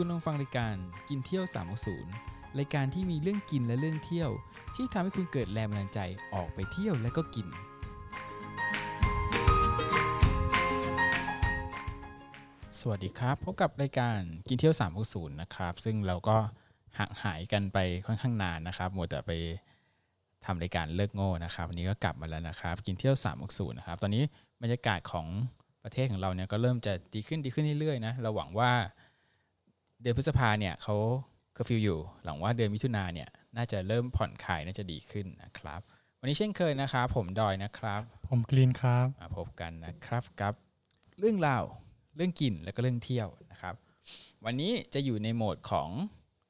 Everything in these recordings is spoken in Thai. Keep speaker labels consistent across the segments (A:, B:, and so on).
A: คุณลองฟังรายการกินเที่ยว 360 รายการที่มีเรื่องกินและเรื่องเที่ยว ที่ทำให้คุณเกิดแรงบันดาลใจออกไปเที่ยวและก็กิน สวัสดีครับพบกับรายการกินเที่ยว 360 นะครับ ซึ่งเราก็ห่างหายกันไปค่อนข้างนานนะครับหมดแต่ไปทำรายการเลิกโง่นะครับวันนี้ก็กลับมาแล้วนะครับ กินเที่ยว 360 นะครับ ตอนนี้บรรยากาศของประเทศของเราเนี่ยก็เริ่มจะดีขึ้นดีขึ้นเรื่อยๆนะเราหวังว่า เดือนพฤษภาเนี่ยเขาเคอร์ฟิวอยู่ หวังว่าเดือนมิถุนาเนี่ยน่าจะเริ่มผ่อนคลายน่าจะดีขึ้นนะครับ วันนี้เช่นเคยนะครับผมดอยนะครับ
B: ผมกรีนครับ
A: มาพบกันนะครับกับ เรื่องราวเรื่องกินแล้วก็เรื่องเที่ยวนะครับ วันนี้จะอยู่ในโหมดของ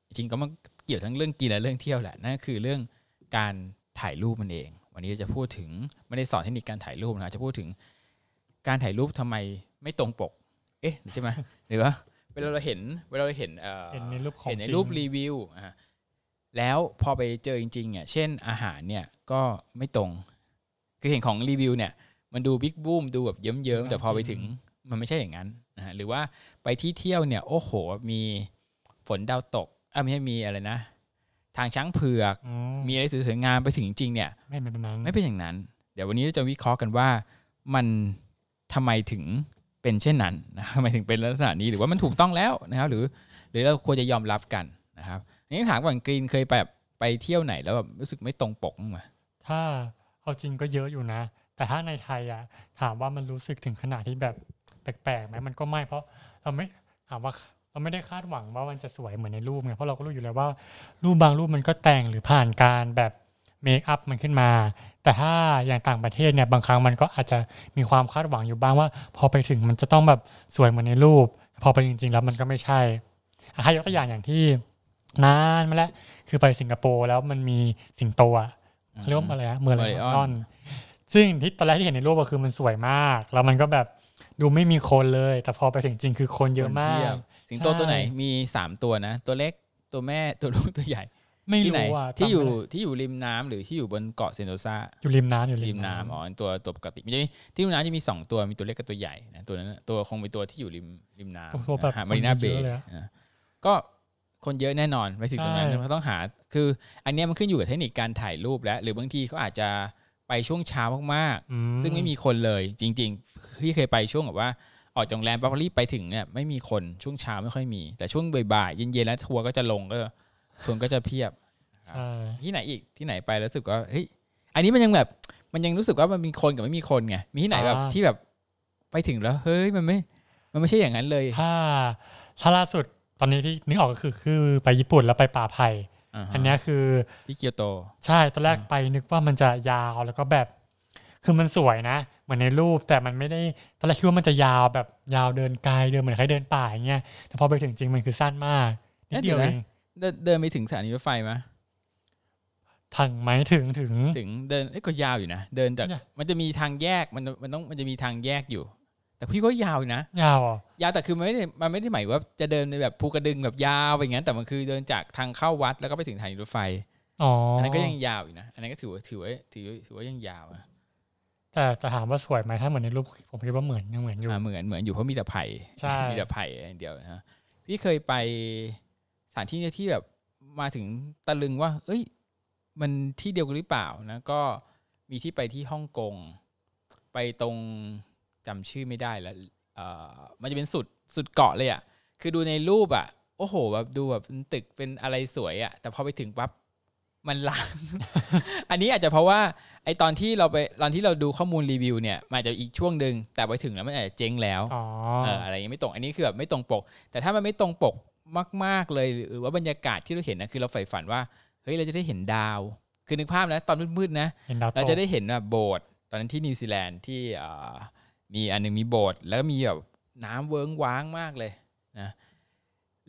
A: จริงๆก็มันเกี่ยวทั้งเรื่องกินและเรื่องเที่ยวแหละนั่นก็คือเรื่องการถ่ายรูปนั่นเอง วันนี้จะพูดถึงไม่ได้สอนเทคนิคการถ่ายรูปนะจะพูดถึงการถ่ายรูปทำไมไม่ตรงปก เอ๊ะใช่ไหมหรือว่าเวลาเราเห็นเวลาเราเห็นเอ่อ
B: เห็นในรูปของ
A: เห็นใน
B: จริง
A: รูปรีวิวอะแล้วพอไปเจอจริงๆอะเช่นอาหารเนี่ยก็ไม่ตรง คือเห็นของรีวิวเนี่ย มันดูบิ๊กบูมดูแบบเยิ้มๆแต่พอไปถึงมันไม่ใช่อย่างนั้นนะฮะหรือว่าไปที่เที่ยวเนี่ย โอ้โห มีฝนดาวตกอะไม่ใช่มีอะไรนะ ทางช้างเผือก
B: อ๋อ
A: มีอะไรสวยๆงามไปถึงจริงๆเนี่ย
B: ไม่เป็นแบบนั้น
A: ไม่เป็นอย่างนั้น เดี๋ยววันนี้เราจะวิเคราะห์กันว่ามันทำไมถึง เป็นเช่นนั้นนะทำไมถึงเป็นลักษณะนี้หรือว่ามันถูกต้องแล้วนะครับหรือ หรือเราควรจะยอมรับกันนะครับนี่ถามก่อนกรีนเคยไปแบบไปเที่ยวไหนแล้วแบบรู้สึกไม่ตรงปกมั้างไหม
B: ถ้าเอาจริงก็เยอะอยู่นะ แต่ถ้าในไทยอะถามว่ามันรู้สึกถึงขนาดที่แบบแปลกๆไหมมันก็ไม่เพราะเราไม่ถามว่าเราไม่ได้คาดหวังว่ามันจะสวยเหมือนในรูปไงเพราะเราก็รู้อยู่แล้วว่า รูปบางรูปมันก็แต่งหรือผ่านการแบบเมคอัพมันขึ้นมา แต่ถ้าอย่างต่างประเทศเนี่ยบางครั้งมันก็อาจจะมีความคาดหวังอยู่บ้างว่า พอไปถึงมันจะต้องแบบสวยเหมือนในรูป พอไปจริง ๆ แล้วมันก็ไม่ใช่อะให้ยกตัวอย่างอย่างที่นานมาแล้วคือไปสิงคโปร์แล้วมันมีสิงโตอะเขาเรียกว่าอะไรนะเมืองอะไร
A: Lion
B: นอน ซึ่งที่ตอนแรกที่เห็นในรูปก็คือมันสวยมาก แล้วมันก็แบบดูไม่มีคนเลย แต่พอไปถึงจริงคือคนเยอะมา
A: คนพี
B: ก
A: บสิงโต
B: ใช่
A: ตัวไหนมีสามตัวนะ ตัวเล็กตัวแม่ตัวลูกตัวใหญ่
B: ไม่
A: ที่ไหน
B: รู้อะ
A: ที่อยู่
B: จำไม่ได้
A: ที่อยู่ริมน้ำหรือที่อยู่บนเกาะเซนโตซา
B: อยู่ริมน้ำอยู่
A: ริ
B: ริ
A: ม
B: ม
A: น้ำ
B: น้ำ
A: อ๋อตัวตัวปกติไม่ใช่ที่ริมน้ำจะมีสองตัวมีตัวเล็กกับตัวใหญ่นะตัวนั้นตัวคงเป็นตัวที่อยู่ริมริมน้ำ
B: ตัวแบบ
A: หามารีนา
B: คน
A: เบ
B: เย
A: ย์
B: อะเลยอะ
A: ก็คนเยอะแน่นอนไปถึงตรงนั้น
B: ใช่
A: เขาต้องหาคือ อันเนี้ยมันขึ้นอยู่กับเทคนิคการถ่ายรูปแล้ว หรือบางทีเขาอาจจะไปช่วงเช้ามาก
B: อื
A: ๆซึ่งไม่มีคนเลยจริงๆที่เคยไปช่วงแบบว่าออกจากโรงแรมปั๊บรีบไปถึงเนี่ยไม่มีคนช่วงเช้าไม่ค่อยมี แต่ช่วงบ่ายๆเย็นๆแล้วทัวร์ก็จะลงก็ คนก็จะเพียบ
B: ใช่
A: ที่ไหนอีกที่ไหนไปแล้วรู้สึกว่าเฮ้ยอันนี้มันยังแบบ มันยังรู้สึกว่ามันมีคนกับไม่มีคนไงมีที่ไหนแบบที่แบบไปถึงแล้ว เฮ้ยมันไม่ มันไม่ใช่อย่างนั้นเลย
B: ถ้าถ้าล่าสุดตอนนี้ที่นึกออกก็คือคือไปญี่ปุ่นแล้วไปป่าไผ่า
A: ฮะ
B: อันเนี้ยคือ
A: ที่เกียวโต
B: ใช่ตอนแรก
A: อ่า
B: ไปนึกว่ามันจะยาวแล้วก็แบบ คือมันสวยนะเหมือนในรูปแต่มันไม่ได้ตอนแรกคิดว่ามันจะยาวแบบยาวเดินไกลเดินเหมือนใครเดินป่าอย่างเงี้ยแต่พอไปถึงจริงมันคือสั้นมากนิดเดียวเอง
A: เดินเดินไปถึงสถานีรถไฟไหม
B: ถึงไหมถึงถึง
A: ถึงเดินเอ้ยก็ยาวอยู่นะเดินจาก
B: เนี่ย
A: มันจะมีทางแยกมันมันต้องมันจะมีทางแยกอยู่ แต่พี่ก็ยาวอยู่นะ
B: ยาวอะ
A: ยาวแต่คือมันไม่ได้มันไม่ได้หมายว่าจะเดินในแบบภูกระดึงแบบยาวไปอย่างนั้นแต่มันคือเดินจากทางเข้าวัดแล้วก็ไปถึงสถานีรถไฟ
B: อ๋อ
A: อั
B: อั
A: นนั้นก็ยังยาวอยู่นะอันนั้นก็ถือว่าถือว่าถือว่าถือว่ายังยาวอะ
B: แต่แต่ถามว่าสวยไหมถ้าเหมือนในรูปผมคิดว่าเหมือนยังเหมือนอยู่
A: อ่าเหมือนเหมือนอยู่เพราะมีแต่ไผ่
B: ใช่
A: มีแต่ไผ่อย่างเดียวนะพี่เคยไปส ถานที่ที่แบบมาถึงตะลึงว่า เอ้ย มันที่เดียวกันหรือเปล่านะก็มีที่ไปที่ฮ่องกงไปตรงจำชื่อไม่ได้แล้วเอ่อมันจะเป็นสุดสุดเกาะเลยอะคือดูในรูปอะโอ้โหแบบดูแบบเป็นตึกเป็นอะไรสวยอะ แต่พอไปถึงปั๊บมันร้างอันนี้อาจจะเพราะว่าไอตอนที่เราไปตอนที่เราดูข้อมูลรีวิวเนี่ยมันอาจจะอีกช่วงหนึ่งแต่ไปถึงแล้วมันอาจจะเจ๊งแล้ว
B: อ๋อ
A: เอออะไรอย่างงี้ไม่ตรง อันนี้คือแบบไม่ตรงปก แต่ถ้ามันไม่ตรงปก มาก ๆ เลย หรือว่าบรรยากาศที่เราเห็นนะคือเราใฝ่ฝันว่าเฮ้ยเราจะได้เห็นดาว คือนึกภาพนะตอนมืดๆนะ
B: เห็นดาว
A: เรา
B: ก็
A: จะได้เห็นแบบโบสถ์ตอนนั้นที่นิวซีแลนด์ที่เอ่อมีอันหนึงมีโบสถ์แล้วมีแบบน้ำเวิ้งว้างมากเลยนะ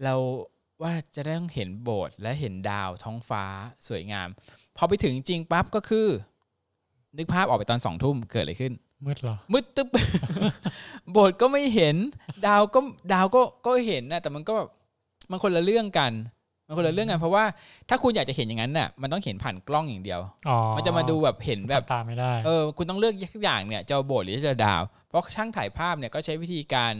A: เราว่าจะได้ต้องเห็นโบสถ์และเห็นดาวท้องฟ้าสวยงาม พอไปถึงจริงปั๊บก็คือ นึกภาพออกไปตอนสองทุ่มเกิดอะไรขึ้น
B: มืดเหรอ
A: มืดตึ๊บ โบสถ์ก็ไม่เห็น ดาวก็ดาวก็ก็เห็นนะแต่มันก็แบบ มันคนละเรื่องกัน มันคนละเรื่องกันเพราะว่าถ้าคุณอยากจะเห็นอย่างนั้นน่ะมันต้องเห็นผ่านกล้องอย่างเดียว
B: อ๋อ
A: มันจะมาดูแบบเห็นแบบ
B: ตามไม่ได้
A: เออคุณต้องเลือกทุกอย่างเนี่ยจะเอาโบสถ์หรือจะเอาดาว เพราะช่างถ่ายภาพเนี่ยก็ใช้วิธีการ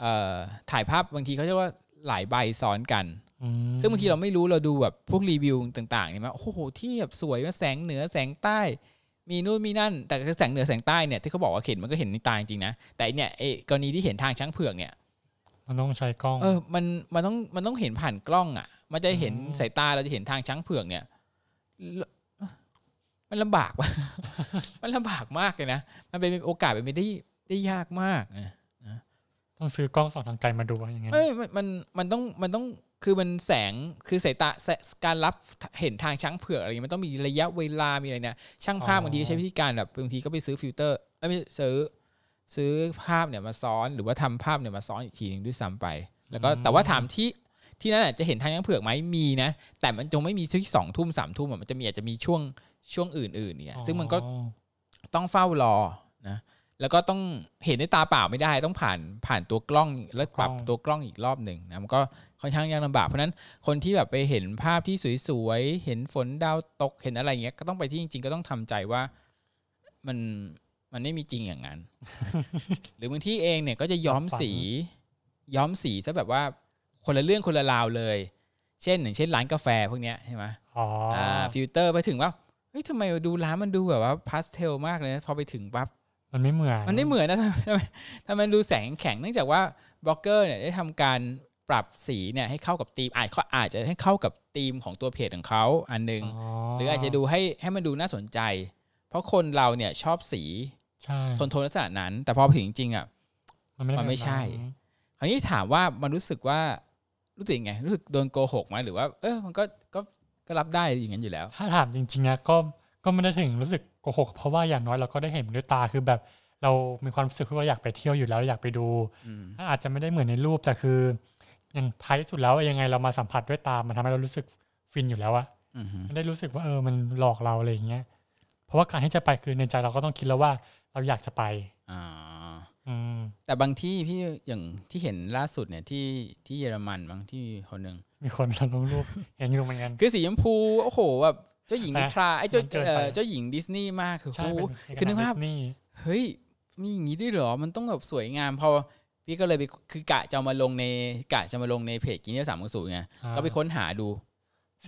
A: เอ่อถ่ายภาพบางทีเขาเรียกว่าหลายใบซ้อนกัน
B: อืม
A: ซึ่งบางทีเราไม่รู้เราดูแบบพวกรีวิวต่างๆเนี่ยมาโอ้โหที่แบบสวยว่าแสงเหนือแสงใต้ มีนู่นมีนั่น แต่แสงเหนือแสงใต้เนี่ยที่เขาบอกว่าเห็นมันก็เห็นในตาจริงๆนะแต่ไอ้เนี่ยไอ้กรณีที่เห็นทางช้างเผือกเนี่ย
B: มันต้องใช้กล้อง
A: เออ มันมันต้องมันต้องเห็นผ่านกล้องอะ มันจะเห็น
B: อืม
A: สายตาเราจะเห็นทางช้างเผือกเนี่ยลมันลำบากว่ะมันลำบากมากเลยนะ มันเป็นโอกาสเป็นไปได้ได้ยากมากนะ
B: ต้องซื้อกล้องส่องทางไกลมาดูอย่างเงี้ย
A: เอ้ยมันมันมันต้องมันต้องคือมันแสงคือสายตาแสการรับเห็นทางช้างเผือกอะไรอย่างเงี้ยมันต้องมีระยะเวลามีอะไรเนี่ยช่างภาพบางทีก็ใช้วิธีการแบบบางทีก็ไปซื้อฟิลเตอร์เอ้ยไม่ซื้อ ซื้อภาพเนี่ยมาซ้อนหรือว่าทำภาพเนี่ยมาซ้อนอีกทีหนึงด้วยซ้ำไป แล้วก็แต่ว่าถามที่ที่นั่นอะจะเห็นทางช้างเผือกไหมมีนะ แต่มันจงไม่มีที่สองทุ่มสามทุ่มอะมันจะมีอาจจะมีช่วงช่วงอื่นๆเนี่ยซึ่งมันก็
B: อ๋อ
A: ต้องเฝ้ารอนะแล้วก็ต้องเห็นด้วยตาเปล่าไม่ได้ต้องผ่านผ่านตัวกล้องแล้วปรับตัวกล้องอีกรอบหนึ่งนะมันก็ค่อนข้างยากลำบากเพราะฉะนั้นคนที่แบบไปเห็นภาพที่สวยๆเห็นฝนดาวตกเห็นอะไรเงี้ยก็ต้องไปที่จริง ๆ ก็ต้องทำใจว่ามัน มันไม่มีจริงอย่างนั้น หรือบางที่เองเนี่ยก็จะย้อมสี ย้อมสีซะแบบว่าคนละเรื่องคนละราวเลย เช่นอย่างเช่นร้านกาแฟพวกเนี้ยใช่ไหม
B: อ๋ออ
A: อ่าฟิลเตอร์ไปถึงว่าเฮ้ยทำไมดูร้านมันดูแบบว่าพาสเทลมากเลยนะพอไปถึงปั๊บ
B: มันไม่เหมือน
A: มันไม่เหมือนนะทำไมทำไมทำไมดูแสงแข็งเนื่องจากว่าบล็อกเกอร์เนี่ยได้ทำการปรับสีเนี่ยให้เข้ากับธีมอาจเขาอาจจะให้เข้ากับธีมของตัวเพจของเขาอันหนึง หรืออาจจะดูให้ให้มันดูน่าสนใจ เพราะคนเราเนี่ยชอบสี
B: ใช่
A: โทนโทนลักษณะนั้น แต่พอไปถึงจริงๆอะ
B: มันไม่ได้
A: มันไม่ใช่
B: แบบนั้น
A: คราวนี้ถามว่ามันรู้สึกว่ารู้สึกยังไง รู้สึกโดนโกหกไหมหรือว่า เออมันก็ก็ก็รับได้อย่างนั้นอยู่แล้ว
B: ถ้าถามจริงๆนะก็ก็ไม่ได้ถึงรู้สึกโกหก เพราะว่าอย่างน้อยเราก็ได้เห็นด้วยตาคือแบบ เรามีความรู้สึกว่าอยากไปเที่ยวอยู่แล้วอยากไปดู
A: อืม
B: อาจจะไม่ได้เหมือนในรูปแต่คืออย่างท้ายที่สุดแล้วยังไงเรามาสัมผัสด้วยตา มันทำให้เรารู้สึกฟินอยู่แล้วอะ
A: อืมฮึ
B: ไม่ได้รู้สึกว่าเออมันหลอกเราอะไรอย่างเงี้ยเพราะว่าการที่จะไปคือในใจเราก็ต้องคิดแล้วว่า เราอยากจะไป
A: อ่า
B: อืม
A: แต่บางที่พี่อย่างที่เห็นล่าสุดเนี่ยที่ที่เยอรมันบางที่คนหนึ่ง
B: มีคนลงรูปเห็นอยู่เหมือนกัน
A: คือสีชมพูโอ้โหแบบเจ้าหญิง
B: นะ
A: นิทราไอ้เจ้า
B: มันเกิน
A: เอ่
B: ไป
A: อเจ้าหญิงดิสนีย์มากคือ
B: ใช่
A: โอ้โห
B: เป็น
A: คือนึกภาพ
B: ดิสนีย์
A: เฮ้ยมีอย่างนี้ด้วยเหรอมันต้องแบบสวยงามพอพี่ก็เลยไปคือกะจะเอามาลงในกะจะมาลงในเพจกินเที่ยวสามศูนย์ไง
B: อ่า
A: ก็ไปค้นหาดู
B: สี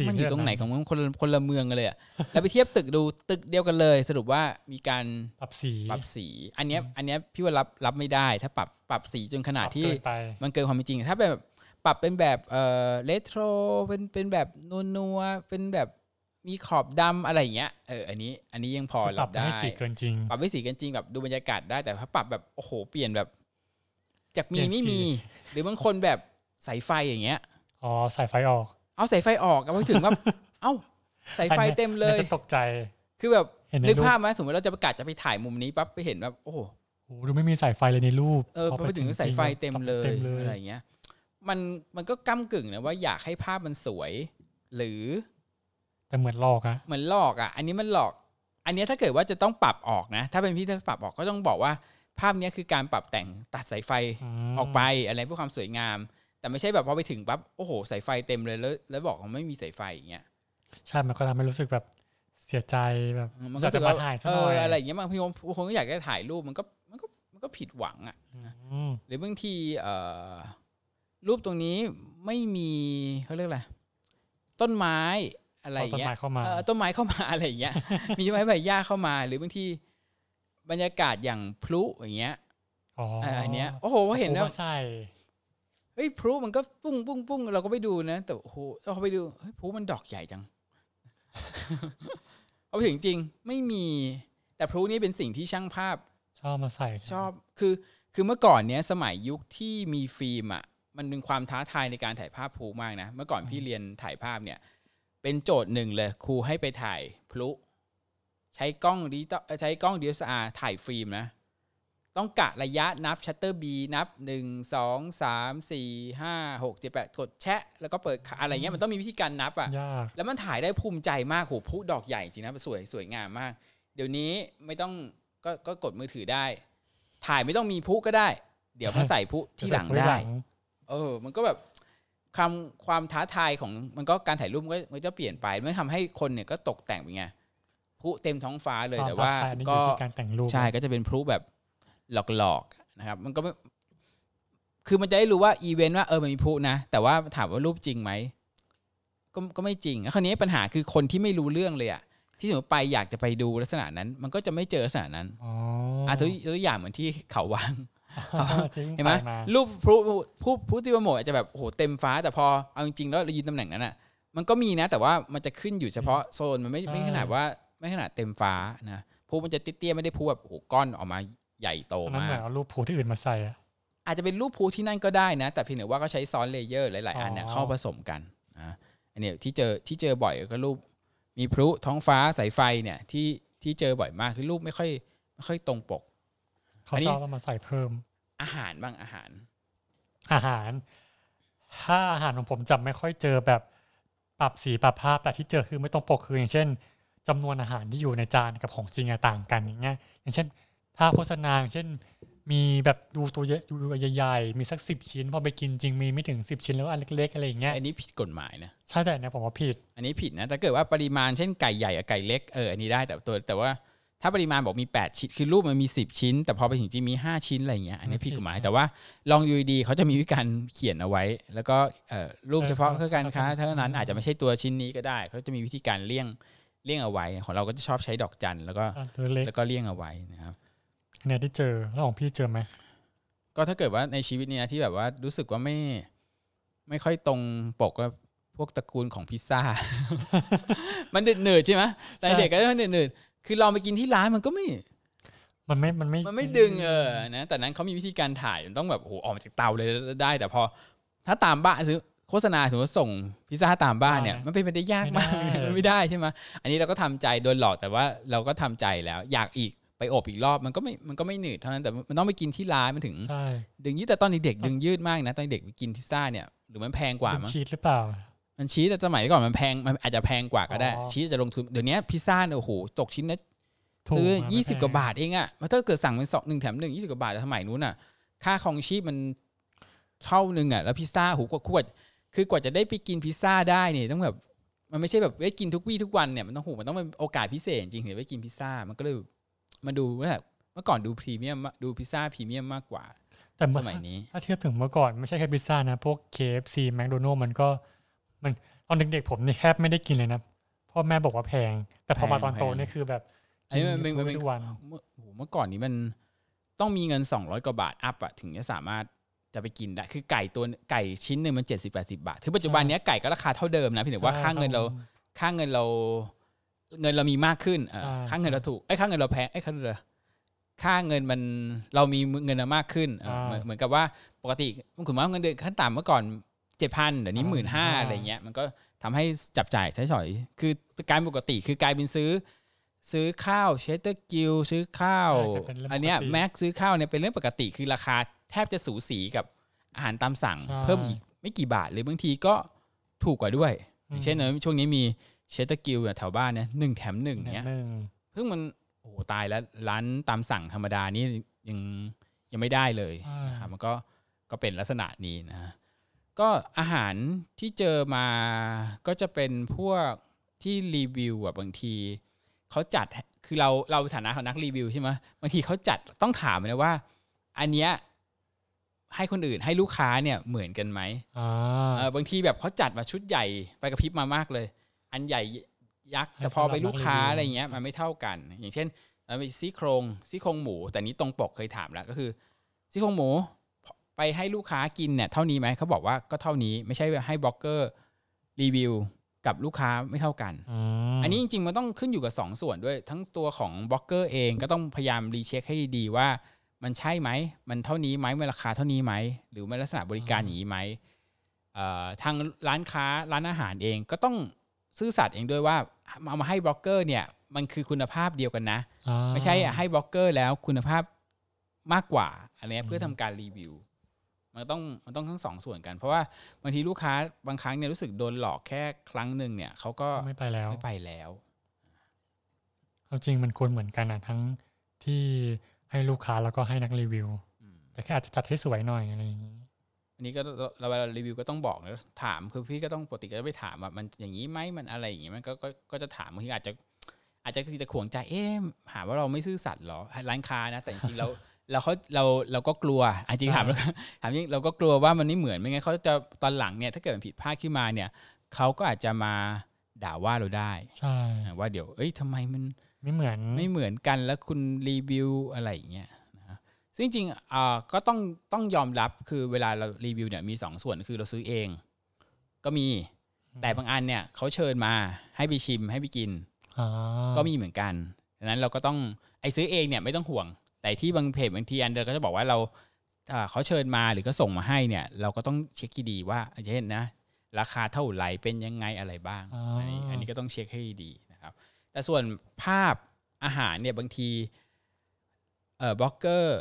A: มันอยู่
B: เลืด
A: ตรงไหน
B: นะ
A: ของมันคนละคนละเมืองกันเลยอะแล้วไปเทียบตึกดูตึกเดียวกันเลย สรุปว่ามีการ
B: ปรับสี
A: ปรับสี อันเนี้ยอันเนี้ยพี่ว่ารับรับไม่ได้ ถ้าปรับปรับสีจนขนาด
B: ปรับ
A: ที่
B: เกินไป
A: มันเกินความเป็นจริง ถ้าเป็นแบบปรับเป็นแบบเอ่อเรโทรเป็นเป็นแบบนัวนัวๆเป็นแบบมีขอบดำอะไรอย่างเงี้ยเอออันนี้ อันนี้ยังพอ
B: คือป
A: รั
B: รับบ
A: ได้
B: ให้สีเกินจริง
A: ปรับให้สีกันจริงแบบดูบรรยากาศได้แต่ถ้าปรับแบบโอ้โหเปลี่ยนแบบ จากมี
B: เปลี่ยน
A: ไม่
B: สี
A: มี หรือบางคนแบบสายไฟอย่างเงี้ย
B: อ๋อสายไฟออก
A: เอาสายไฟออกเอาไปถึงว่า เอ้าสายไฟเต็มเลย
B: อันนี้จะตกใจ
A: คือแบบ
B: เห็นใน
A: นึก
B: รูป
A: ภาพไหมสมมติเราจะประกาศจะไปถ่ายมุมนี้ปั๊บไปเห็นแบบโอ้โห
B: โอ้โหดูไม่มีสายไฟเลยในรูป
A: เออพอไปถึงสายไฟเต็มเลย
B: เต็มเลย
A: อะไรอย่างเงี้ย มันมันก็ก้ากึ่งนะว่าอยากให้ภาพมันสวย หรือ
B: แต่เหมือนหลอกอะ
A: เหมือนหลอกอะอันนี้มันหลอก อันเนี้ยถ้าเกิดว่าจะต้องปรับออกนะ ถ้าเป็นพี่ถ้าปรับออกก็ต้องบอกว่า ภาพเนี้ยคือการปรับแต่งตัดสายไฟ
B: ม
A: ออกไปอะไรเพื่อความสวยงาม แต่ไม่ใช่แบบพอไปถึงปั๊บโอ้โหสายไฟเต็มเลยแล้ว แล้วบอกว่าไม่มีสายไฟอย่างเงี้ย
B: ใช่มันก็ทำให้รู้สึกแบบเสียใจแบบ
A: มัน
B: อ
A: ก็
B: ยาก
A: รู้สึ
B: จะ
A: ก
B: มา
A: ว่า
B: ถ่ายซะ
A: เอ
B: หน่อ
A: อยอะไรอย่างเงี้ยบางทีบางคนก็อยากจะถ่ายรูปมันก็มันก็มันก็ผิดหวังอะ
B: อืม
A: หรือบางทีเอ่อรูปตรงนี้ไม่มีเขาเรียกอะไรต้นไม้อะไรอ
B: เอา
A: ย่าง
B: ต้น
A: เงี้
B: ไม้
A: ย
B: เข้ามา
A: เออต้นไม้เข้ามาอะไรอย่างเงี้ย มีต้นไม้ใบหญ้าเข้ามา หรือบางทีบรรยากาศอย่างพลุอย่างเงี้ย
B: อ๋อ
A: เอออันเนี้ยโอ้โหเห็น
B: แล้
A: แล้วว
B: ใส่
A: เฮ้ยพลุมันก็ปุ้งปุ้งปุ้งเราก็ไปดูนะแต่โอ้โหเราไปดูเฮ้ยพลุมันดอกใหญ่จัง เอาไปถึงจริงไม่มี แต่พลุนี่เป็นสิ่งที่ช่างภาพ
B: ชอบมาใส่ใไหม
A: ชอบคือคือเมื่อก่อนเนี้ยสมัยยุคที่มีฟิล์มอะมันเป็นความท้าทายในการถ่ายภาพพลุมากนะ เมื่อก่อนพี่เรียนถ่ายภาพเนี่ย เป็นโจทย์หนึ่งเลยครูให้ไปถ่ายพลุ ใช้กล้องดิจิตอลเอ่อใช้กล้อง DSLR ถ่ายฟิล์มนะ ต้องกะระยะนับชัตเตอร์ B นับหนึ่งสองสามสี่ห้าหกเจ็ดแปดกดแชะ แล้วก็เปิดขาอะไรเงี้ยมันต้องมีวิธีการนับอะ
B: ยาก
A: แล้วมันถ่ายได้ภูมิใจมากโหพลุดอกใหญ่จริงนะสวยสวยงามมาก เดี๋ยวนี้ไม่ต้องก็ก็กดมือถือได้ ถ่ายไม่ต้องมีพลุก็ได้ เดี๋ยวมาใส่พลุที่หลัง
B: จะใส่
A: ได้
B: ว้
A: เออ มันก็แบบความความท้าทายของมันก็การถ่ายรูปมันก็มันจะเปลี่ยนไปมันทำให้คนเนี่ยก็ตกแต่งไปไงพลุเต็มท้องฟ้าเลย
B: ควม
A: แต่ว่า
B: ท้ทยนี่อ
A: ก็
B: ยู่ที่การแต่งรูป
A: ใช่ก็จะเป็นพลุแบบ หลอกๆนะครับ มันก็ไม่คือมันจะได้รู้ว่าอีเวนต์ว่าเออมันมีพลุนะ แต่ว่าถามว่ารูปจริงไหมก็ก็ไม่จริงแล้วคราวนี้ปัญหาคือคนที่ไม่รู้เรื่องเลยอะที่สมมติไปอยากจะไปดูลักษณะนั้น มันก็จะไม่เจอลักษณะนั้น
B: อ๋อ
A: อะตัวตัวอย่างเหมือนที่เขาวาง
B: ที่
A: เห็นไหม
B: ปา
A: รูปพลุพลุพลุที่โปรโมทอาจจะแบบโอ้โหเต็มฟ้าแต่พอเอาจริงๆแล้วเรายืนตำแหน่งนั้นอะมันก็มีนะ แต่ว่ามันจะขึ้นอยู่เฉพาะโซนมันไม่ไม่ขนาดว่าไม่ขนาดเต็มฟ้านะพลุมันจะเตี้ยๆไม่ได้พลุแบบโอ้โหก้อนออกมา ใหญ่โต
B: อันนั้น
A: มา
B: เหมือนกันเอารูปพลุที่อื่นมาใส่อะ
A: อาจจะเป็นรูปพลุที่นั่นก็ได้นะ แต่เพียงแต่ว่าก็ใช้ซ้อน layer หลาย ๆ อันเนี่ย
B: อ๋อ
A: เข้าผสมกันนะอันเนี้ยที่เจอที่เจอบ่อยก็รูป มีพลุท้องฟ้าสายไฟเนี่ยที่ที่เจอบ่อยมากคือรูปไม่ค่อยไม่ค่อยตรงปก
B: เขา
A: อันนี้
B: ชอบเอามาใส่เพิ่ม
A: อาหารบ้างอาหาร
B: อาหาร ถ้าอาหารของผมจะไม่ค่อยเจอแบบปรับสีปรับภาพแต่ที่เจอคือไม่ตรงปกคืออย่างเช่นจำนวนอาหารที่อยู่ในจานกับของจริงอะต่างกันอย่างเงี้ยอย่างเช่น ถ้าโฆษณาอย่างเช่น มีแบบดูตัวเยอะดูใหญ่ๆ มีสักสิบชิ้นพอไปกินจริงมีไม่ถึงสิบชิ้นแล้วอันเล็กๆอะไรอย่างเงี้ย
A: อันนี้ผิดกฎหมายนะ
B: ใช่แต่เนี่ยผมว่าผิด
A: อันนี้ผิดนะแต่เกิดว่าปริมาณเช่นไก่ใหญ่กับไก่เล็กเอออันนี้ได้แต่ตัวแต่ว่าถ้าปริมาณบอกมี 8 ชิ้นคือรูปมันมี 10 ชิ้น แต่พอไปถึงจริงมี 5 ชิ้นอะไรอย่างเงี้ยอันนี้ผิดกฎหมายแต่ว่าลองดูดีๆเขาจะมีวิธีการเขียนเอาไว้ แล้วก็เอ่อรูปเฉพาะเพื่อการค้าเท่านั้นอาจจะไม่ใช่ตัวชิ้นนี้ก็ได้ เขาจะมีวิธีการเลี่ยงเลี่ยงเอาไว้ ของเราก็จะชอบใช้ดอกจันแล้วก็
B: อะตัวเล็ก
A: แล้วก็เลี่ยงเอาไว้นะครับ
B: เนี่ยที่เจอแล้วของพี่เจอไหม
A: ก็ถ้าเกิดว่าในชีวิตเนี้นะที่แบบว่ารู้สึกว่าไม่ ไม่ค่อยตรงปกก็พวกตระกูลของพิซซ่า มันเดือดเนืดๆใช่ไหมแต่เด็กก็มันเดือดเนืดๆคือลองไปกินที่ร้านมันก็ไม่
B: มันไม่ มันไม่
A: มันไม่ดึงเออ นะ แต่นั้นเขามีวิธีการถ่ายมันต้องแบบโอ้โหออกมาจากเตาเลยได้ แต่พอ ถ้าตามบ้านซื้อโฆษณาสมมติว่าส่งพิซซ่าตามบ้านเนี่ย มันเป็นไปได้ยากมาก มันไม่ได้ใช่ไหมอันนี้เราก็ทำใจโดนหลอกแต่ว่าเราก็ทำใจแล้ว อยากอีกไป อบอีกรอบมันก็ไม่มันก็ไม่หนืดเท่านั้นแต่มันต้องไปกินที่ร้านมันถึง
B: ใช่
A: ดึงยืดแต่ตอนเด็กๆดึงยืดมากนะตอนเด็กไปกินพิซซ่าเนี่ยหรือมันแพงกว่า
B: เป็น
A: มั้ง
B: ชีสหรือเปล่า
A: มันชีสแต่สมัยก่อนมันแพงมันอาจจะแพงกว่าก็ได้
B: อ๋อ
A: ชีสจะลงทุนเดี๋ยวนี้พิซซ่าเนี่ยโอ้โหตกชิ้นละ
B: ถูก
A: ซื้อ
B: นะไม่
A: ยี่สิบ
B: แพง
A: กว่าบาทเองอะมันถ้าเกิดสั่งเป็นสองหนึ่งแถมหนึ่งยี่สิบกว่าบาทแต่สมัยนู้นอะค่าของชีพมันเท่าหนึ่งอะแล้วพิซซ่าหูกว่าขวดคือกว่าจะได้ไปกินพิซซ่าได้เนี่ยต้องแบบมันไม่ใช่แบบได้กินทุกวี่ทุกวันเนี่ยมันต้องหูมันต้องเป็นโอกาสพิเศษจริงถึงจะได้กินพิซซ่ามันก็เลย มาดูว่าแบบเมื่อก่อนดูพรีเมียมมากดูพิซซ่าพรีเมียมมากกว่า
B: แต่
A: ส
B: เมื่อ
A: มัยนี้
B: ถ้าเทียบถึงเมื่อก่อนไม่ใช่แค่พิซซ่านะพวก KFC McDonald มันก็มันตอนเด็กๆผมนี่แทบไม่ได้กินเลยนะเพ่อแม่บอกว่าแพง แต่พอมา
A: แพง
B: ตอนโต
A: แพง
B: นี่คือแบบ
A: อันนี้มันเป็น
B: กิ
A: มันเป็น
B: ทุกวัน
A: เมื่อโหเมื่อก่อนนี้มันต้องมีเงิน 200 กว่าบาทอัพอะถึงจะสามารถจะไปกินได้คือไก่ตัวไก่ชิ้นหนึ่งมัน70 80บาท ถึงปัจจุบันเนี้ยไก่ก็ราคาเท่าเดิมนะเพียงแต่ว่า
B: ใช่
A: ค่าเงินเรา
B: ครับผม
A: ค่าเงินเรา เงินเรามีมากขึ้นเออ
B: ใช่
A: ค่าเงินเราถูกเอ้ยค่าเงินเราแพงเอ้ยค่าเงินเราค่าเงินมันเรามีเงินเรามากขึ้นเออเหมือนเหมือนกับว่าปกติคุณว่าเงินเดือนขั้นต่ำเมื่อก่อนเจ็ดพันเดี๋ยวนี้หมื่นห้าอะไรเงี้ยมันก็ทำให้จับจ่ายใช้สอย คือการปกติคือกลายเป็นซื้อ ซื้อข้าวเชสเตอร์กริลล์ซื้อข้าว
B: ใช่เป็นเรื่อง
A: อันเนี้ย
B: ปกติ
A: แม็กซื้อข้าวเนี่ยเป็นเรื่องปกติ คือราคาแทบจะสูสีกับอาหารตามสั่ง
B: ใช่
A: เพิ่มอีกไม่กี่บาทหรือบางทีก็ถูกกว่าด้วย อย่างเช่นเนอะช่วงนี้มี เชสเตอร์กริลล์แถวบ้านเนี่ยหนึ่งแถมหนึ่ง
B: ห
A: เนี้ย
B: นึ่ง
A: เพิ่งมันโอ้โหตายแล้วร้านตามสั่งธรรมดานี่ยังยังไม่ได้เลย
B: อ่า
A: นะครับมันก็ก็เป็นลักษณะนี้นะก็อาหารที่เจอมาก็จะเป็นพวกที่รีวิวอะบางทีเขาจัดคือเราเราฐานะของนักรีวิวใช่ไหมบางทีเขาจัดต้องถามเลยว่า อันเนี้ยให้คนอื่นให้ลูกค้าเนี่ยเหมือนกันไหม
B: อ่า
A: เออบางทีแบบเขาจัดมาชุดใหญ่ไปกระพริบมามากเลย อันใหญ่ยักษ์
B: ให้
A: แต่พอ
B: สำหรับ
A: ไปลูกค้า
B: นักรีวิว
A: อะไรเงี้ยมันไม่เท่ากัน อย่างเช่นมันมีซี่โครงซี่โครงหมู แต่นี้ตรงปกเคยถามแล้วก็คือซี่โครงหมูไปให้ลูกค้ากินเนี่ยเท่านี้ไหมเขาบอกว่าก็เท่านี้ไม่ใช่ให้บล็อกเกอร์รีวิวกับลูกค้าไม่เท่ากัน
B: อืม
A: อันนี้จริงๆ มันต้องขึ้นอยู่กับ 2 ส่วนด้วย ทั้งตัวของบล็อกเกอร์เองก็ต้องพยายาม recheck ให้ดีๆว่า มันใช่ไหม มันเท่านี้ไหมมันราคาเท่านี้ไหม หรือมันลักษณะบริการอย่างนี้ไหมเอ่อทางร้านค้าร้านอาหารเองก็ต้อง ซื่อสัตย์เองด้วยว่าเอามาให้บล็อกเกอร์เนี่ยมันคือคุณภาพเดียวกันนะ
B: อ่า
A: ไม่ใช่ให้บล็อกเกอร์แล้วคุณภาพมากกว่าอะไรเงี้ย
B: อืม
A: เพื่อทำการรีวิว มันต้องมันต้องทั้งสองส่วนกัน เพราะว่าบางทีลูกค้าบางครั้งเนี่ยรู้สึกโดนหลอกแค่ครั้งหนึ่งเนี่ยเขาก็
B: ไม่ไปแล้ว
A: ไม่ไปแล้ว
B: เอาจริงมันควรเหมือนกันอะทั้งที่ให้ลูกค้าแล้วก็ให้นักรีวิว
A: อืม
B: แต่แค่อาจจะจัดให้สวยหน่อยอะไรอย่างนี้
A: อันนี้ก็เราเราเวลารีวิวก็ต้องบอกนะถามคือพี่ก็ต้องปกติก็จะไปถามว่ามันอย่างนี้ไหมมันอะไรอย่างงี้มันก็ก็ก็จะถามบางทีอาจจะอาจจะทีจะขวงใจเอ๊ะหาว่าเราไม่ซื่อสัตย์เหรอร้านค้านะ แต่จริงๆแล้วเราเขาเราเราก็กลัวอะจริงถาม
B: อ่า
A: ถามจริงเราก็กลัวว่ามันไม่เหมือนไม่งั้นเขาจะตอนหลังเนี่ยถ้าเกิดมันผิดพลาดขึ้นมาเนี่ยเขาก็อาจจะมาด่าว่าเราได้
B: ใช่
A: อะว่าเดี๋ยวเอ้ยทำไมมัน
B: ไม่เหมือน
A: ไม่เหมือนกันแล้วคุณรีวิวอะไรอย่างเงี้ยนะ ซึ่งจริงๆอ่าก็ต้องต้องยอมรับคือเวลาเรารีวิวเนี่ยมีสองส่วนคือเราซื้อเอง ก็มีแต่บางอันเนี่ยเขาเชิญมาให้ไปชิมให้ไปกิน
B: อ่า
A: ก็มีเหมือนกันดังนั้นเราก็ต้องไอ้ซื้อเองเนี่ยไม่ต้องห่วง แต่ที่บางเพจบางทีอันเดอร์ก็จะบอกว่าเราอ่าเขาเชิญมาหรือก็ส่งมาให้เนี่ย เราก็ต้องเช็คให้ดีว่าเช่นนะราคาเท่าไหร่เป็นยังไงอะไรบ้าง
B: อ่า
A: อันนี้อันนี้ก็ต้องเช็คให้ดีนะครับ แต่ส่วนภาพอาหารเนี่ยบางทีเอ่อบล็อกเกอร์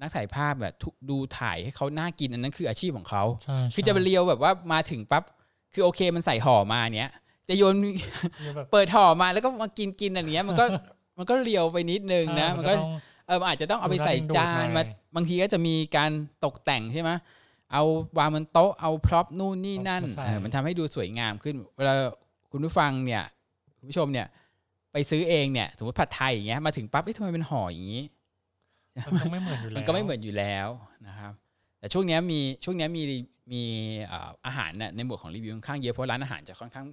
A: นักถ่ายภาพแบบทุกดูถ่ายให้เขาน่ากินอันนั้นคืออาชีพของเขา
B: ใช่
A: คือจะไปเรียวแบบว่ามาถึงปั๊บคือโอเคมันใส่ห่อมาเนี้ยจะโยน
B: ใช่แบบ
A: เปิดห่อมาแล้วก็มากินกินอันเนี้ยมันก็มันก็เรียวไปนิดนึงนะ
B: ใช่
A: มันก็
B: ต้อง
A: เออมันอาจจะต้องเอาไป
B: ดูน่า
A: ใส่
B: ดึงดูด
A: จาน
B: หน่
A: มา
B: อย
A: บางทีก็จะมีการตกแต่งใช่ไหมเอาวางบนโต๊ะเอาพร็อพนู่นนี่นั่น
B: เอามาใส่
A: เออมันทำให้ดูสวยงามขึ้นเวลาคุณผู้ฟังเนี่ยคุณผู้ชมเนี่ย ไปซื้อเองเนี่ย สมมติผัดไทยอย่างเงี้ยมาถึงปั๊บเอ๊ะทำไมเป็นห่ออย่างนี้
B: มันก็ไม่เหมือนอยู่แล้ว
A: มันก็ไม่เหมือนอยู่แล้วนะครับ แต่ช่วงเนี้ยมีช่วงเนี้ยมีมีเอ่ออาหารเนี่ยในหมวดของรีวิวค่อนข้างเยอะเพราะร้านอาหารจะค่อนข้าง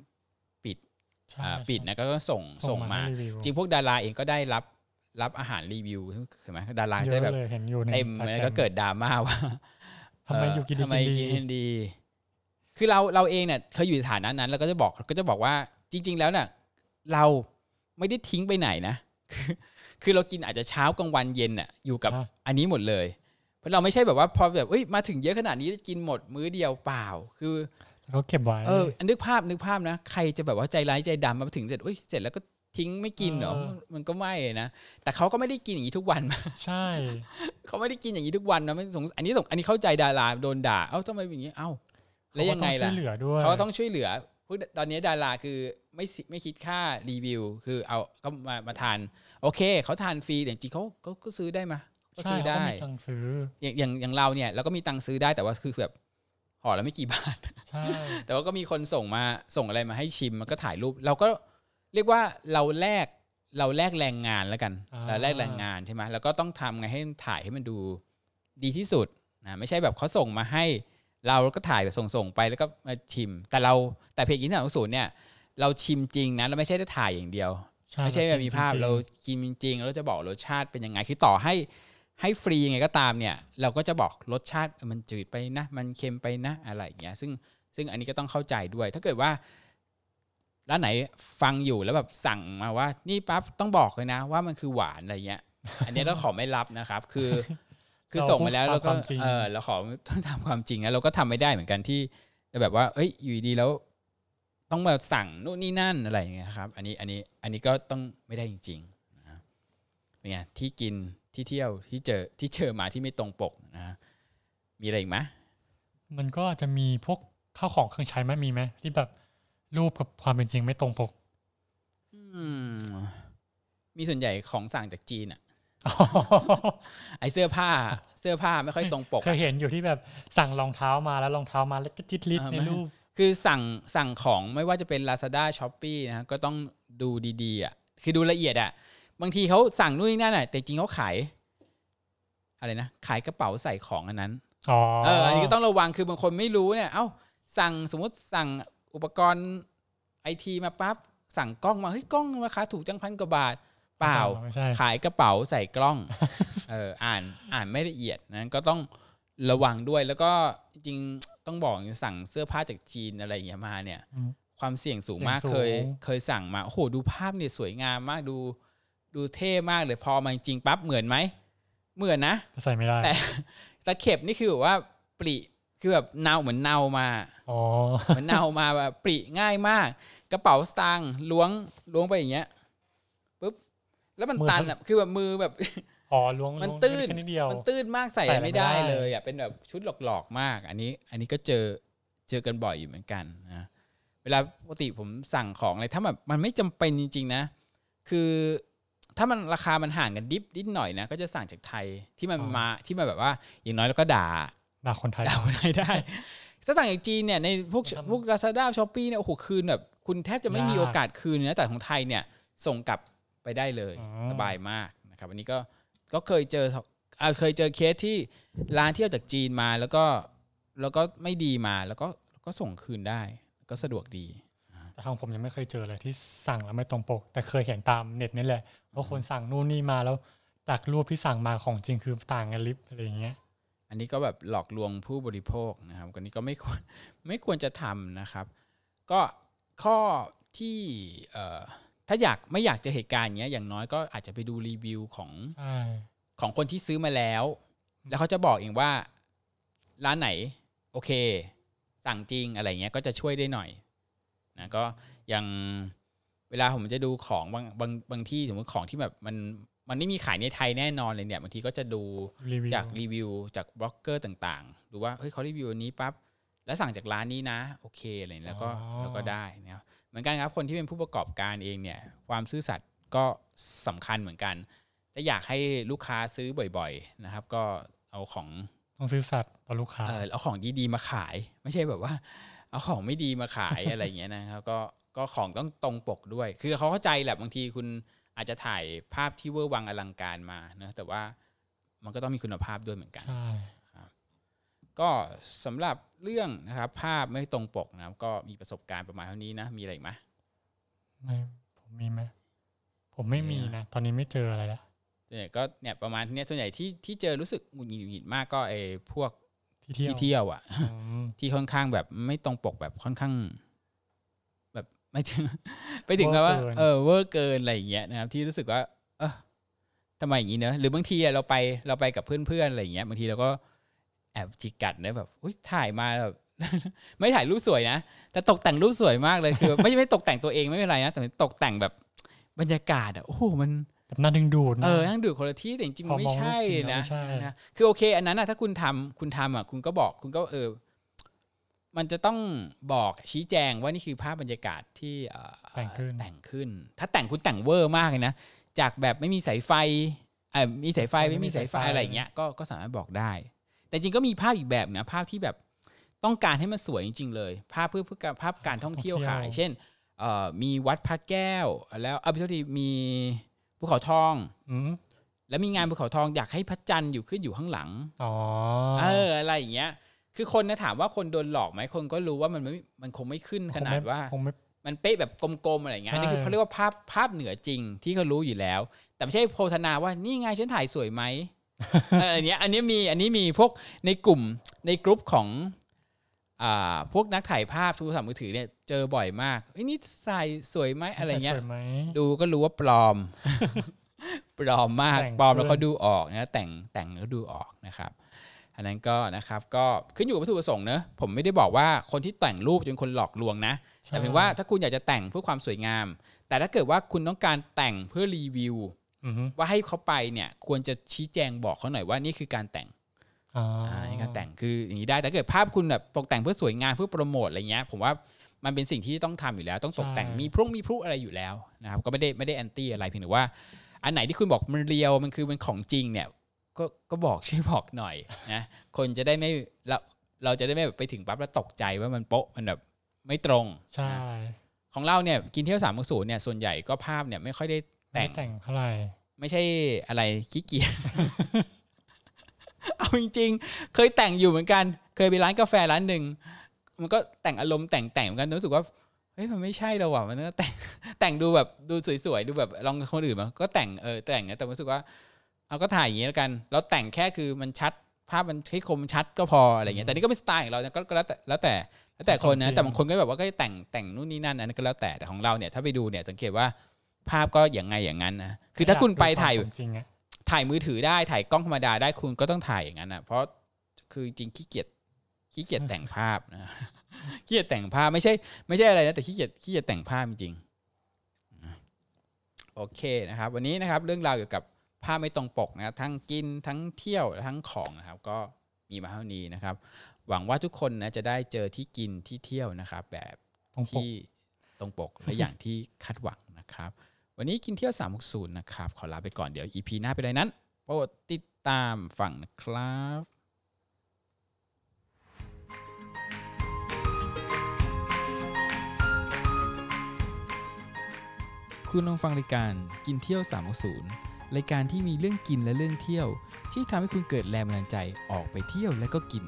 B: ใช่
A: อ่า
B: ใช่
A: ปิดนะก็ต้องส่งส่งมา
B: ให้รีวิว
A: จริงพวกดาราเองก็ได้รับรับอาหารรีวิวใช่ไหมดารา
B: เย
A: จะได้
B: อะ
A: แบบ
B: เลยเห็นอยู่ใน
A: เต็ม
B: Instagram
A: แล้วก็เกิดดราม่าว่า
B: ทำไม
A: เอ
B: ยู่กินดี
A: ทำไม
B: กินดี
A: กินดี คือเราเราเองเนี่ยเคยอยู่ในฐานะนั้นเราก็จะบอกก็จะบอกว่าจริง ๆ แล้วเนี่ยเราไม่ได้ทิ้งไปไหนนะ คือคือเรากินอาจจะเช้ากลางวันเย็นน่ะอยู่กับ
B: อะ
A: อันนี้หมดเลย เพราะเราไม่ใช่แบบว่าพอแบบเอ้ยมาถึงเยอะขนาดนี้กินหมดมื้อเดียวเปล่า คือ
B: แล้วก็เก็บไว้
A: เออนึกภาพนึกภาพนะ ใครจะแบบว่าใจร้ายใจดำมาถึงเสร็จอุ้ยเสร็จแล้วก็ทิ้งไม่กินเหรอมันมันก็ไม่นะ แต่เขาก็ไม่ได้กินอย่างนี้ทุกวัน
B: ใช่
A: เขาไม่ได้กินอย่างนี้ทุกวันนะไม่สงอันนี้สงอันนี้เข้าใจดาราโดนด่า เอ้าทำไมเป็นอย่างนี้ เอ้า แล้วยังไง
B: เขาก็ต้อช่
A: ล่ะ
B: วยเหลือด้วย
A: เขาก็ต้องช่วยเหลือพวกตอนนี้ดาราคือไม่สิไม่คิดค่ารีวิว คือเอาก็มามาทาน โอเคเขาทานฟรีแต่จริงๆเขาก็ก็ซื้อได้มาก็
B: ใช่
A: ซื้อได้
B: เขาก็มีตังค์ซื้อ
A: อย่างอย่างอย่างเราเนี่ยเราก็มีตังค์ซื้อได้แต่ว่าคือแบบห่อละไม่กี่บาท
B: ใช่
A: แต่ว่าก็มีคนส่งมาส่งอะไรมาให้ชิมมันก็ถ่ายรูป เราก็เรียกว่าเราแลกเราแลกแรงงานแล้วกัน
B: อ่า
A: เราแลกแรงงานใช่ไหมแล้วก็ต้องทำไงให้ถ่ายให้มันดูดีที่สุดนะไม่ใช่แบบเขาส่งมาให้ เราก็ถ่ายแบบส่งๆไปแล้วก็มาชิม แต่เราแต่เพจกินที่หนังศูนย์เนี่ยเราชิมจริงนะเราไม่ใช่ได้ถ่ายอย่างเดียว ไม่ใช่แบบมีภาพ
B: จงๆ
A: เรากินจริงๆแล้วจะบอกรสชาติเป็นยังไงคือต่อให้ให้ฟรียังไงก็ตามเนี่ย เราก็จะบอกรสชาติเออมันจืดไปนะ มันเค็มไปนะอะไรอย่างเงี้ย ซึ่งซึ่งอันนี้ก็ต้องเข้าใจด้วย ถ้าเกิดว่าร้านไหนฟังอยู่แล้วแบบสั่งมาว่า นี่ปั๊บต้องบอกเลยนะ ว่ามันคือหวานอะไรเงี้ย อันนี้เราขอไม่รับนะครับ คือ คือส่งมาแล้ว
B: เรา
A: แล้ว
B: พู
A: ก็
B: ดตามความจริง
A: เออเราขอต้องทำความจริงแล้วเราก็ทำไม่ได้เหมือนกันที่จะแบบว่า เอ้ยอยู่ดีๆแล้ว ต้องมาสั่งนู่นนี่นั่นอะไรอย่างเงี้ยครับอันนี้อันนี้อันนี้ก็ต้องไม่ได้จริงๆนะเป็นไงที่กินที่เที่ยวที่เจอที่เจอมาที่ไม่ตรงปกนะฮะมีอะไรอีกไหม
B: มันก็อาจจะมีพวกข้าวของเครื่องใช้ไหมมีไหมที่แบบรูปกับความเป็นจริงไม่ตรงปก
A: อืม มีส่วนใหญ่ของสั่งจากจีนอะไอเสื้อผ้า เสื้อผ้าไม่ค่อยตรงปก
B: เคย
A: อะ
B: เห็นอยู่ที่แบบสั่งรองเท้ามาแล้วรองเท้ามาแล้วก็จิตลิด
A: อ่า
B: ใน
A: ไม่
B: รูป
A: คือสั่งสั่งของไม่ว่าจะเป็น Lazada s h o p e e นะฮะก็ต้องดูดีๆอะคือดูละเอียดอะบางทีเขาสั่งนู่นนนั่นอะแต่จริงเขาขายอะไรนะขายกระเป๋าใส่ของอันนั้น
B: อ๋อ
A: เอออันนี้ก็ต้องระวังคือบางคนไม่รู้เนี่ย เอ้าสั่งสมมติสั่งอุปกรณ์ไอทีมาปั๊บสั่งกล้องมาเฮ้ยกล้องราคาถูกจังพันกว่าบาท เปล่า
B: ไม่ใช่
A: ขายกระเป๋าใส่กล้องเอออ่านอ่านไม่ละเอียดนั้นก็ต้องระวังด้วยแล้วก็จริงๆ ต้องบอกอย่างสั่งเสื้อผ้าจากจีนอะไรอย่างเงี้ยมาเนี่ย
B: อืม
A: ความเสี่ยงสูงมาก
B: เสี่ยงสูง
A: เคย เคยสั่งมาโอ้โหดูภาพเนี่ยสวยงามมากดูดูเท่มากเลยพอมาจริงๆปั๊บเหมือนไหมเหมือนนะ
B: ก็ใส่ไม่ได้
A: แต่ตะเข็บนี่คือแบบว่าปริคือแบบเนาเหมือนเนามา
B: อ๋อ
A: เหมือนเนามาแบบปริง่ายมาก กระเป๋าสตางค์ล้วงล้วงไปอย่างเงี้ยปุ๊บแล้วมันตันอะคือแบบมือแบบ
B: อ๋อล้วง
A: มัน
B: ล้วง
A: ตื้น
B: แค่นิดเดียว
A: มันตื้นมากใส่
B: ใส่อะไร
A: ไม่ได้
B: ไม่ได้
A: เลยอะเป็นแบบชุดหลอกๆมาก อันนี้ อันนี้ก็เจอเจอกันบ่อยอยู่เหมือนกันนะเวลาปกติผมสั่งของอะไรถ้าแบบมันไม่จำเป็นจริง ๆ นะ คือถ้ามันราคามันห่างกันดิบนิดหน่อยนะก็จะสั่งจากไทยที่มันมาที่มันแบบว่า อย่างน้อยแล้วก็ด่า
B: ด่าคนไทย
A: ด่าคนไทยได้ถ้าสั่งจากจีนเนี่ยในพวก
B: ทำ
A: พวก Lazada Shopee เนี่ยโอ้โหคืนแบบคุณแทบจะไม่มี
B: ยาก
A: โอกาสคืนนะแต่ของไทยเนี่ยส่งกลับไปได้เลย
B: อ๋อ
A: สบายมากนะครับ อันนี้ก็ ก็เคยเจออ่าเคยเจอเคสที่ร้านที่เอาจากจีนมาแล้วก็แล้วก็ไม่ดีมาแล้วก็ก็ส่งคืนได้ ก็สะดวกดี
B: แต่ของผมยังไม่เคยเจอเลยที่สั่งแล้วไม่ตรงปก แต่เคยเห็นตามเน็ตนี่แหละว่าคนสั่งนู่นนี่มาแล้วจากรูปที่สั่งมาของจริงคือต่างกันลิบอะไรอย่างเงี้ย
A: อันนี้ก็แบบหลอกลวงผู้บริโภคนะครับอันนี้ก็ไม่ควรไม่ควรจะทำนะครับ ก็ข้อที่เอ่อ ถ้าอยากไม่อยากเจอเหตุการณ์อย่างเงี้ยอย่างน้อยก็อาจจะไปดูรีวิวของ
B: ใช่
A: ของคนที่ซื้อมาแล้ว แล้วเขาจะบอกเองว่า ร้านไหน โอเค สั่งจริงอะไรเงี้ยก็จะช่วยได้หน่อยนะก็อย่างเวลาผมจะดูของบางบางบางที่สมมติของที่แบบมันมันไม่มีขายในไทยแน่นอนเลยเนี่ยบางทีก็จะดู
B: รีวิว
A: จากรีวิวจากบล็อกเกอร์ต่างๆ ดูว่าเฮ้ยเขารีวิวอันนี้ปั๊บแล้วสั่งจากร้านนี้นะ โอเคอะไรอย่างเงี้ยแล้วก็แล้วก็ได้นะครับเห มือนกันครับคนที่เป็นผู้ประกอบการเองเนี่ยความซื่อสัตย์ก็สำคัญเหมือนกันถ้าอยากให้ลูกค้าซื้อบ่อย ๆนะครับ ก็เอาของ
B: ต้องซื้อสัตว์ต่อลูกค้า
A: เออเอาของดีๆมาขาย ไม่ใช่แบบว่า เอาของไม่ดีมาขายอะไรอย่างเงี้ยนะครับก็ก็ของต้องตรงปกด้วย คือเขาเข้าใจแหละบางทีคุณอาจจะถ่ายภาพที่เวอร์วังอลังการมานะแต่ว่ามันก็ต้องมีคุณภาพด้วยเหมือนกัน
B: ใช่
A: ก็สำหรับเรื่องนะครับภาพไม่ตรงปกนะครับก็มีประสบการณ์ประมาณเท่านี้นะ มีอะไรอีกไหม
B: ไม่ผมมีไหมผมไม่มีนะ ตอนนี้ไม่เจออะไรแล้ว
A: ส่วนใหญ่ก็เนี่ยประมาณเนี้ยส่วนใหญ่ที่ที่เจอรู้สึกหงุดหงิดหงุดหงิดมากก็ไอ้พวก
B: ที่เที่ยว
A: ที่เที่ยวอะ
B: อืม
A: ที่ค่อนข้างแบบไม่ตรงปกแบบค่อนข้าง แบบไม่ถึงไปถึงกับว่า เออเวอร์เกินอะไรอย่างเงี้ยนะครับ ที่รู้สึกว่า เออทำไมอย่างนี้เนอะหรือบางทีอะเราไปเราไปกับเพื่อนๆอะไรอย่างเงี้ยบางทีเราก็แอ บจิกกัดนะแบบอุ้ยถ่ายมาแบบไม่ถ่ายรูปสวยนะ แต่ตกแต่งรูปสวยมากเลยคือ ไม่ไม่ตกแต่งตัวเองไม่เป็นไรนะแต่ตกแต่งแบบบรรยากาศอะโอ้โหมัน
B: แบบน่าดึงดูดนะ
A: เออทั้งดูคนละที่แต่จริงๆ
B: พ
A: มั
B: อน
A: ไม่
B: มอง
A: ใช่
B: รูปจริงแล้ว
A: นะ
B: ไม่ใช่
A: นะคือโอเค อันนั้นนะถ้าคุณทำคุณทำอะคุณก็บอกคุณก็เออ มันจะต้องบอกชี้แจงว่านี่คือภาพบรรยากาศที่เอ่อ
B: แต่งขึ้น
A: แต่งขึ้น ถ้าแต่งคุณแต่งเวอร์มากเลยนะจากแบบไม่มีสายไฟเออมีสายไฟไม่มีสายไฟอะไรอย่างเงี้ยก็ก็สามารถบอกได้ แต่จริงก็มีภาพอีกแบบนะภาพที่แบบต้องการให้มันสวยจริง ๆ เลย ภาพเพื่อเพื่อการภาพการท่องเที่ยวขาย เช่นเอ่อมีวัดพระแก้ว แล้วเอาไปเท่าทีมีภูเขาทอง
B: อืม
A: แล้วมีงานภูเขาทองอยากให้พระจันทร์อยู่ขึ้นอยู่ข้างหลัง
B: อ๋อ
A: เอออะไรอย่างเงี้ย คือคนนะถามว่าคนโดนหลอกไหมคนก็รู้ว่ามันไม่มันคงไม่ขึ้นขนาดว่า
B: คงไม่
A: มันเป๊ะแบบกลมๆอะไรอย่างเงี้ยอันนี้คือ
B: ใช่
A: เขาเรียกว่าภาพภาพเหนือจริงที่เขารู้อยู่แล้ว แต่ไม่ใช่โฆษณาว่านี่ไงฉันถ่ายสวยไหมเอออันเนี้ยอันนี้มีอันนี้มีพวกในกลุ่มในกลุ่มของอ่าพวกนักถ่ายภาพโทรศัพท์มือถือเนี่ยเจอบ่อยมากเอ้ยนี่ใส่สวยไหมอะไรเงี้ย
B: สวยไหม
A: ดูก็รู้ว่าปลอม ปลอมมาก
B: แต่ง
A: ปลอมแล้ว
B: ขึ้น
A: เขาดูออกนะแต่งแต่งแล้วดูออกนะครับ อันนั้นก็นะครับก็ขึ้นอยู่กับวัตถุประสงค์เนอะผมไม่ได้บอกว่าคนที่แต่งรูปจะเป็นคนหลอกลวงนะ
B: ใช่
A: แต่เป็นว่าถ้าคุณอยากจะแต่งเพื่อความสวยงาม แต่ถ้าเกิดว่าคุณต้องการแต่งเพื่อรีวิว
B: อือฮึ
A: ว่าให้เขาไปเนี่ยควรจะชี้แจงบอกเขาหน่อยว่านี่คือการแต่ง
B: อ๋อ
A: อ่า
B: อ
A: นี่การแต่งคืออย่างนี้ได้แต่ถ้าเกิดภาพคุณแบบตกแต่งเพื่อสวยงามเพื่อโปรโมทอะไรเงี้ย ผมว่ามันเป็นสิ่งที่ต้องทำอยู่แล้ว ต้องตกแต่งมีพรุ่งมีพลุอะไรอยู่แล้วนะครับ ก็ไม่ได้ไม่ได้แอนตี้อะไรเพียงแต่ว่า อันไหนที่คุณบอกมันเรียวมันคือมันของจริงเนี่ย ก็ก็บอกช่วยบอกหน่อยนะคนจะได้ไม่เราเราจะได้ไม่แบบไปถึงปั๊บแล้วตกใจว่ามันโป๊ะมันแบบไม่ตรง
B: ใช่
A: นะของเราเนี่ยกินเที่ยวสามศูนย์เนี่ยส่วนใหญ่ก็ภาพเนี่ยไม่ค่อยได้
B: ไม่
A: แต่ง
B: แต่งเท่าไหร่
A: ไม่ใช่อะไรขี้เกียจเอาจริง ๆ เคยแต่งอยู่เหมือนกัน เคยไปร้านกาแฟร้านหนึ่งมันก็แต่งอารมณ์แต่งแต่งเหมือนกันรู้สึกว่าเฮ้ยมันไม่ใช่เราว่ะมันก็แต่งแต่งดูแบบดูสวยๆดูแบบลองกับคนอื่นมาก็แต่งเออแต่งนะแต่รู้สึกว่าเอาก็ถ่ายอย่างนี้แล้วกันแล้วแต่งแค่คือมันชัดภาพมันให้คมชัดก็พออะไรเงี้ยแต่นี่ก็เป็นสไตล์ของเรานะก็ก็แล้วแต่แล้วแต่แล้วแต่คนนะแต่บางคนก็แบบว่าก็จะแต่งแต่งนู่นนี่นั่นอันนั้นก็แล้วแต่แต่ของเราเนี่ยถ้าไปดูเนี่ยสังเกตว่า ภาพก็อย่างไงอย่างนั้นนะคือถ้าคุณไปถ่าย
B: อดูควมสมจริงอะ
A: ถ่ายมือถือได้ถ่ายกล้องธรรมดาได้คุณก็ต้องถ่ายอย่างนั้นนะเพราะคือจริงขี้เกียจขี้เกียจแต่งภาพนะขี้เกียจแต่งภาพไม่ใช่ ไม่ใช่อะไรนะแต่ขี้เกียจขี้เกียจแต่งภาพจริงๆโอเคนะครับ วันนี้นะครับเรื่องราวเกี่ยวกับภาพไม่ตรงปกนะครับทั้งกินทั้งเที่ยวและทั้งของนะครับ ก็มีมาเท่านี้นะครับ หวังว่าทุกคนนะจะได้เจอที่กินที่เที่ยวนะครับ แบบ
B: ตรงปก
A: ที่ตรงปกและอย่างที่คาดหวังนะครับ วันนี้กินเที่ยว 360 นะครับ ขอลาไปก่อนเดี๋ยว EP หน้าไปเลยนั้นโปรดติดตามฝั่งนะครับคุณลองฟังรายการกินเที่ยว 360 รายการที่มีเรื่องกินและเรื่องเที่ยว ที่ทำให้คุณเกิดแรงบันดาลใจออกไปเที่ยวและก็กิน